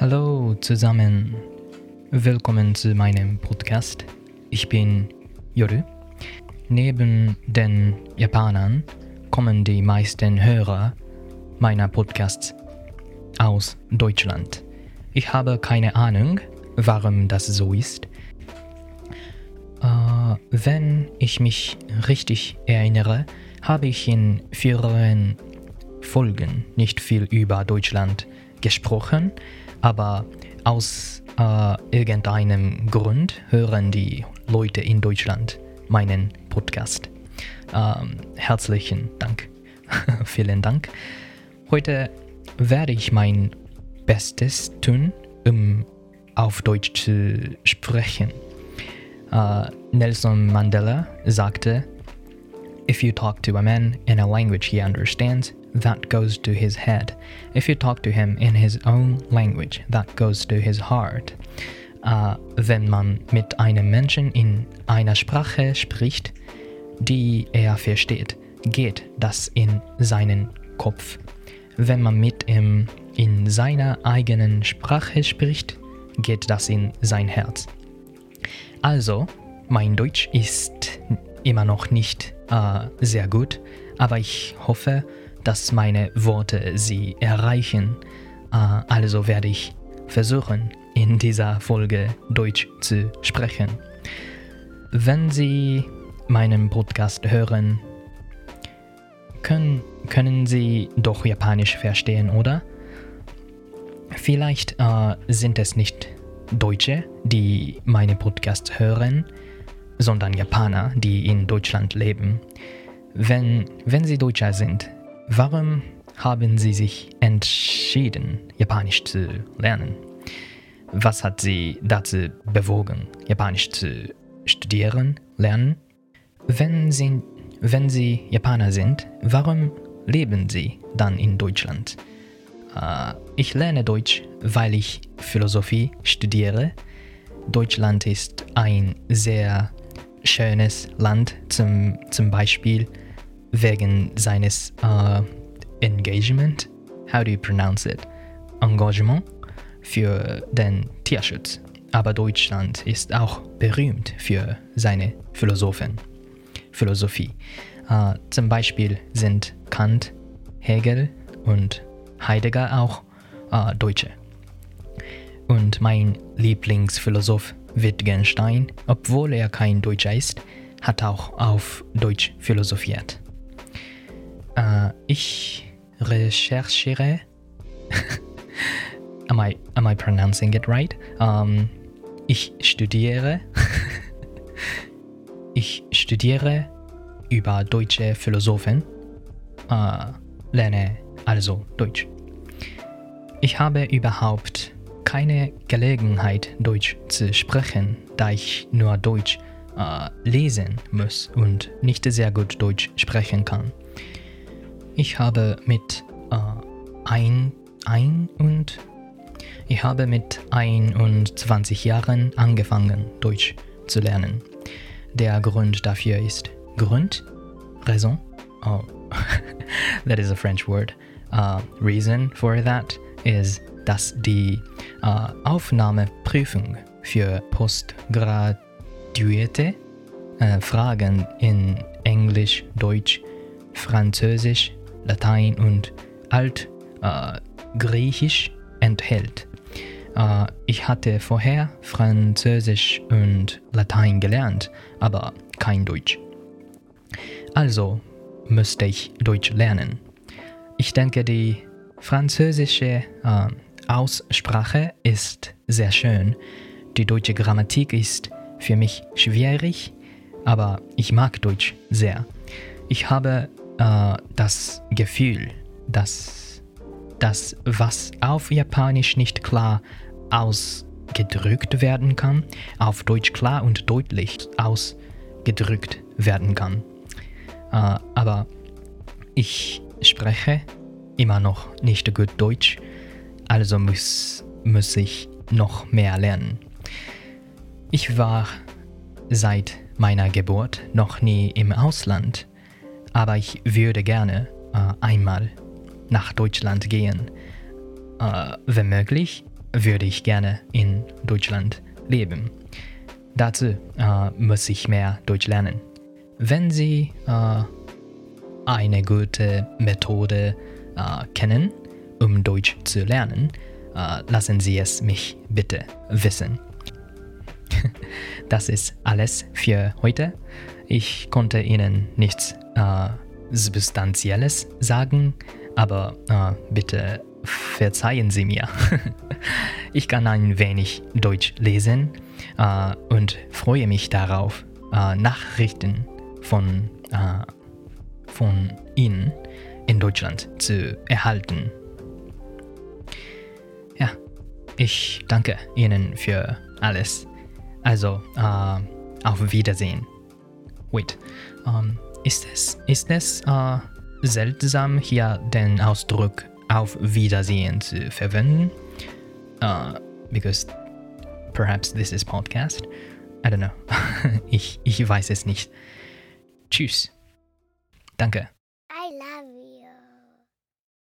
Hallo zusammen, willkommen zu meinem Podcast. Ich bin Yoru. Neben den Japanern kommen die meisten Hörer meiner Podcasts aus Deutschland. Ich habe keine Ahnung, warum das so ist. Äh, wenn ich mich richtig erinnere, habe ich in früheren Folgen nicht viel über Deutschland gesprochen, aber aus äh, irgendeinem Grund hören die Leute in Deutschland meinen Podcast. Ähm, herzlichen Dank. Vielen Dank. Heute werde ich mein Bestes tun, um auf Deutsch zu sprechen. Uh, Nelson Mandela sagte, If you talk to a man in a language he understands, that goes to his head. If you talk to him in his own language, that goes to his heart. Uh, wenn man mit einem Menschen in einer Sprache spricht, die er versteht, geht das in seinen Kopf. Wenn man mit ihm in seiner eigenen Sprache spricht, geht das in sein Herz. Also, mein Deutsch ist immer noch nicht äh, sehr gut, aber ich hoffe, dass meine Worte Sie erreichen. Äh, also werde ich versuchen, in dieser Folge Deutsch zu sprechen. Wenn Sie meinen Podcast hören, können, können Sie doch Japanisch verstehen, oder? Vielleicht äh, sind es nicht Deutsche, die meine Podcasts hören, sondern Japaner, die in Deutschland leben. Wenn, wenn Sie Deutscher sind, warum haben Sie sich entschieden, Japanisch zu lernen? Was hat Sie dazu bewogen, Japanisch zu studieren, lernen? Wenn Sie, wenn Sie Japaner sind, warum leben Sie dann in Deutschland? Uh, ich lerne Deutsch, weil ich Philosophie studiere. Deutschland ist ein sehr schönes Land, zum, zum Beispiel wegen seines uh, Engagement, how do you pronounce it? Engagement für den Tierschutz. Aber Deutschland ist auch berühmt für seine Philosophen. Philosophie. Uh, zum Beispiel sind Kant, Hegel und Heidegger auch äh, Deutsche. Und mein Lieblingsphilosoph Wittgenstein, obwohl er kein Deutscher ist, hat auch auf Deutsch philosophiert. Äh, ich recherchiere. am, I, am I pronouncing it right? Um, ich studiere. ich studiere über deutsche Philosophen. Uh, lerne also Deutsch. Ich habe überhaupt keine Gelegenheit, Deutsch zu sprechen, da ich nur Deutsch äh, lesen muss und nicht sehr gut Deutsch sprechen kann. Ich habe mit äh, ein, ein und ich habe mit 21 Jahren angefangen, Deutsch zu lernen. Der Grund dafür ist Grund, Raison. Oh, that is a French word. uh, reason for that is, dass die Aufnahmeprüfung für Postgraduierte uh, Fragen in Englisch, Deutsch, Französisch, Latein und Altgriechisch enthält. ich hatte vorher Französisch und Latein gelernt, aber kein Deutsch. Also müsste ich Deutsch lernen. Ich denke, die französische äh, Aussprache ist sehr schön. Die deutsche Grammatik ist für mich schwierig, aber ich mag Deutsch sehr. Ich habe äh, das Gefühl, dass das, was auf Japanisch nicht klar ausgedrückt werden kann, auf Deutsch klar und deutlich ausgedrückt werden kann. Äh, aber ich spreche immer noch nicht gut Deutsch, also muss, muss ich noch mehr lernen. Ich war seit meiner Geburt noch nie im Ausland, aber ich würde gerne äh, einmal nach Deutschland gehen. Äh, wenn möglich, würde ich gerne in Deutschland leben. Dazu äh, muss ich mehr Deutsch lernen. Wenn Sie äh, eine gute Methode äh, kennen, um Deutsch zu lernen, äh, lassen Sie es mich bitte wissen. Das ist alles für heute. Ich konnte Ihnen nichts äh, Substanzielles sagen, aber äh, bitte verzeihen Sie mir. ich kann ein wenig Deutsch lesen äh, und freue mich darauf, äh, Nachrichten von, äh, von Ihnen in Deutschland zu erhalten. Ich danke Ihnen für alles. Also, äh, auf Wiedersehen. Wait, ähm, ist es, ist es äh, seltsam, hier den Ausdruck auf Wiedersehen zu verwenden? Uh, because perhaps this is podcast. I don't know. ich, ich weiß es nicht. Tschüss. Danke.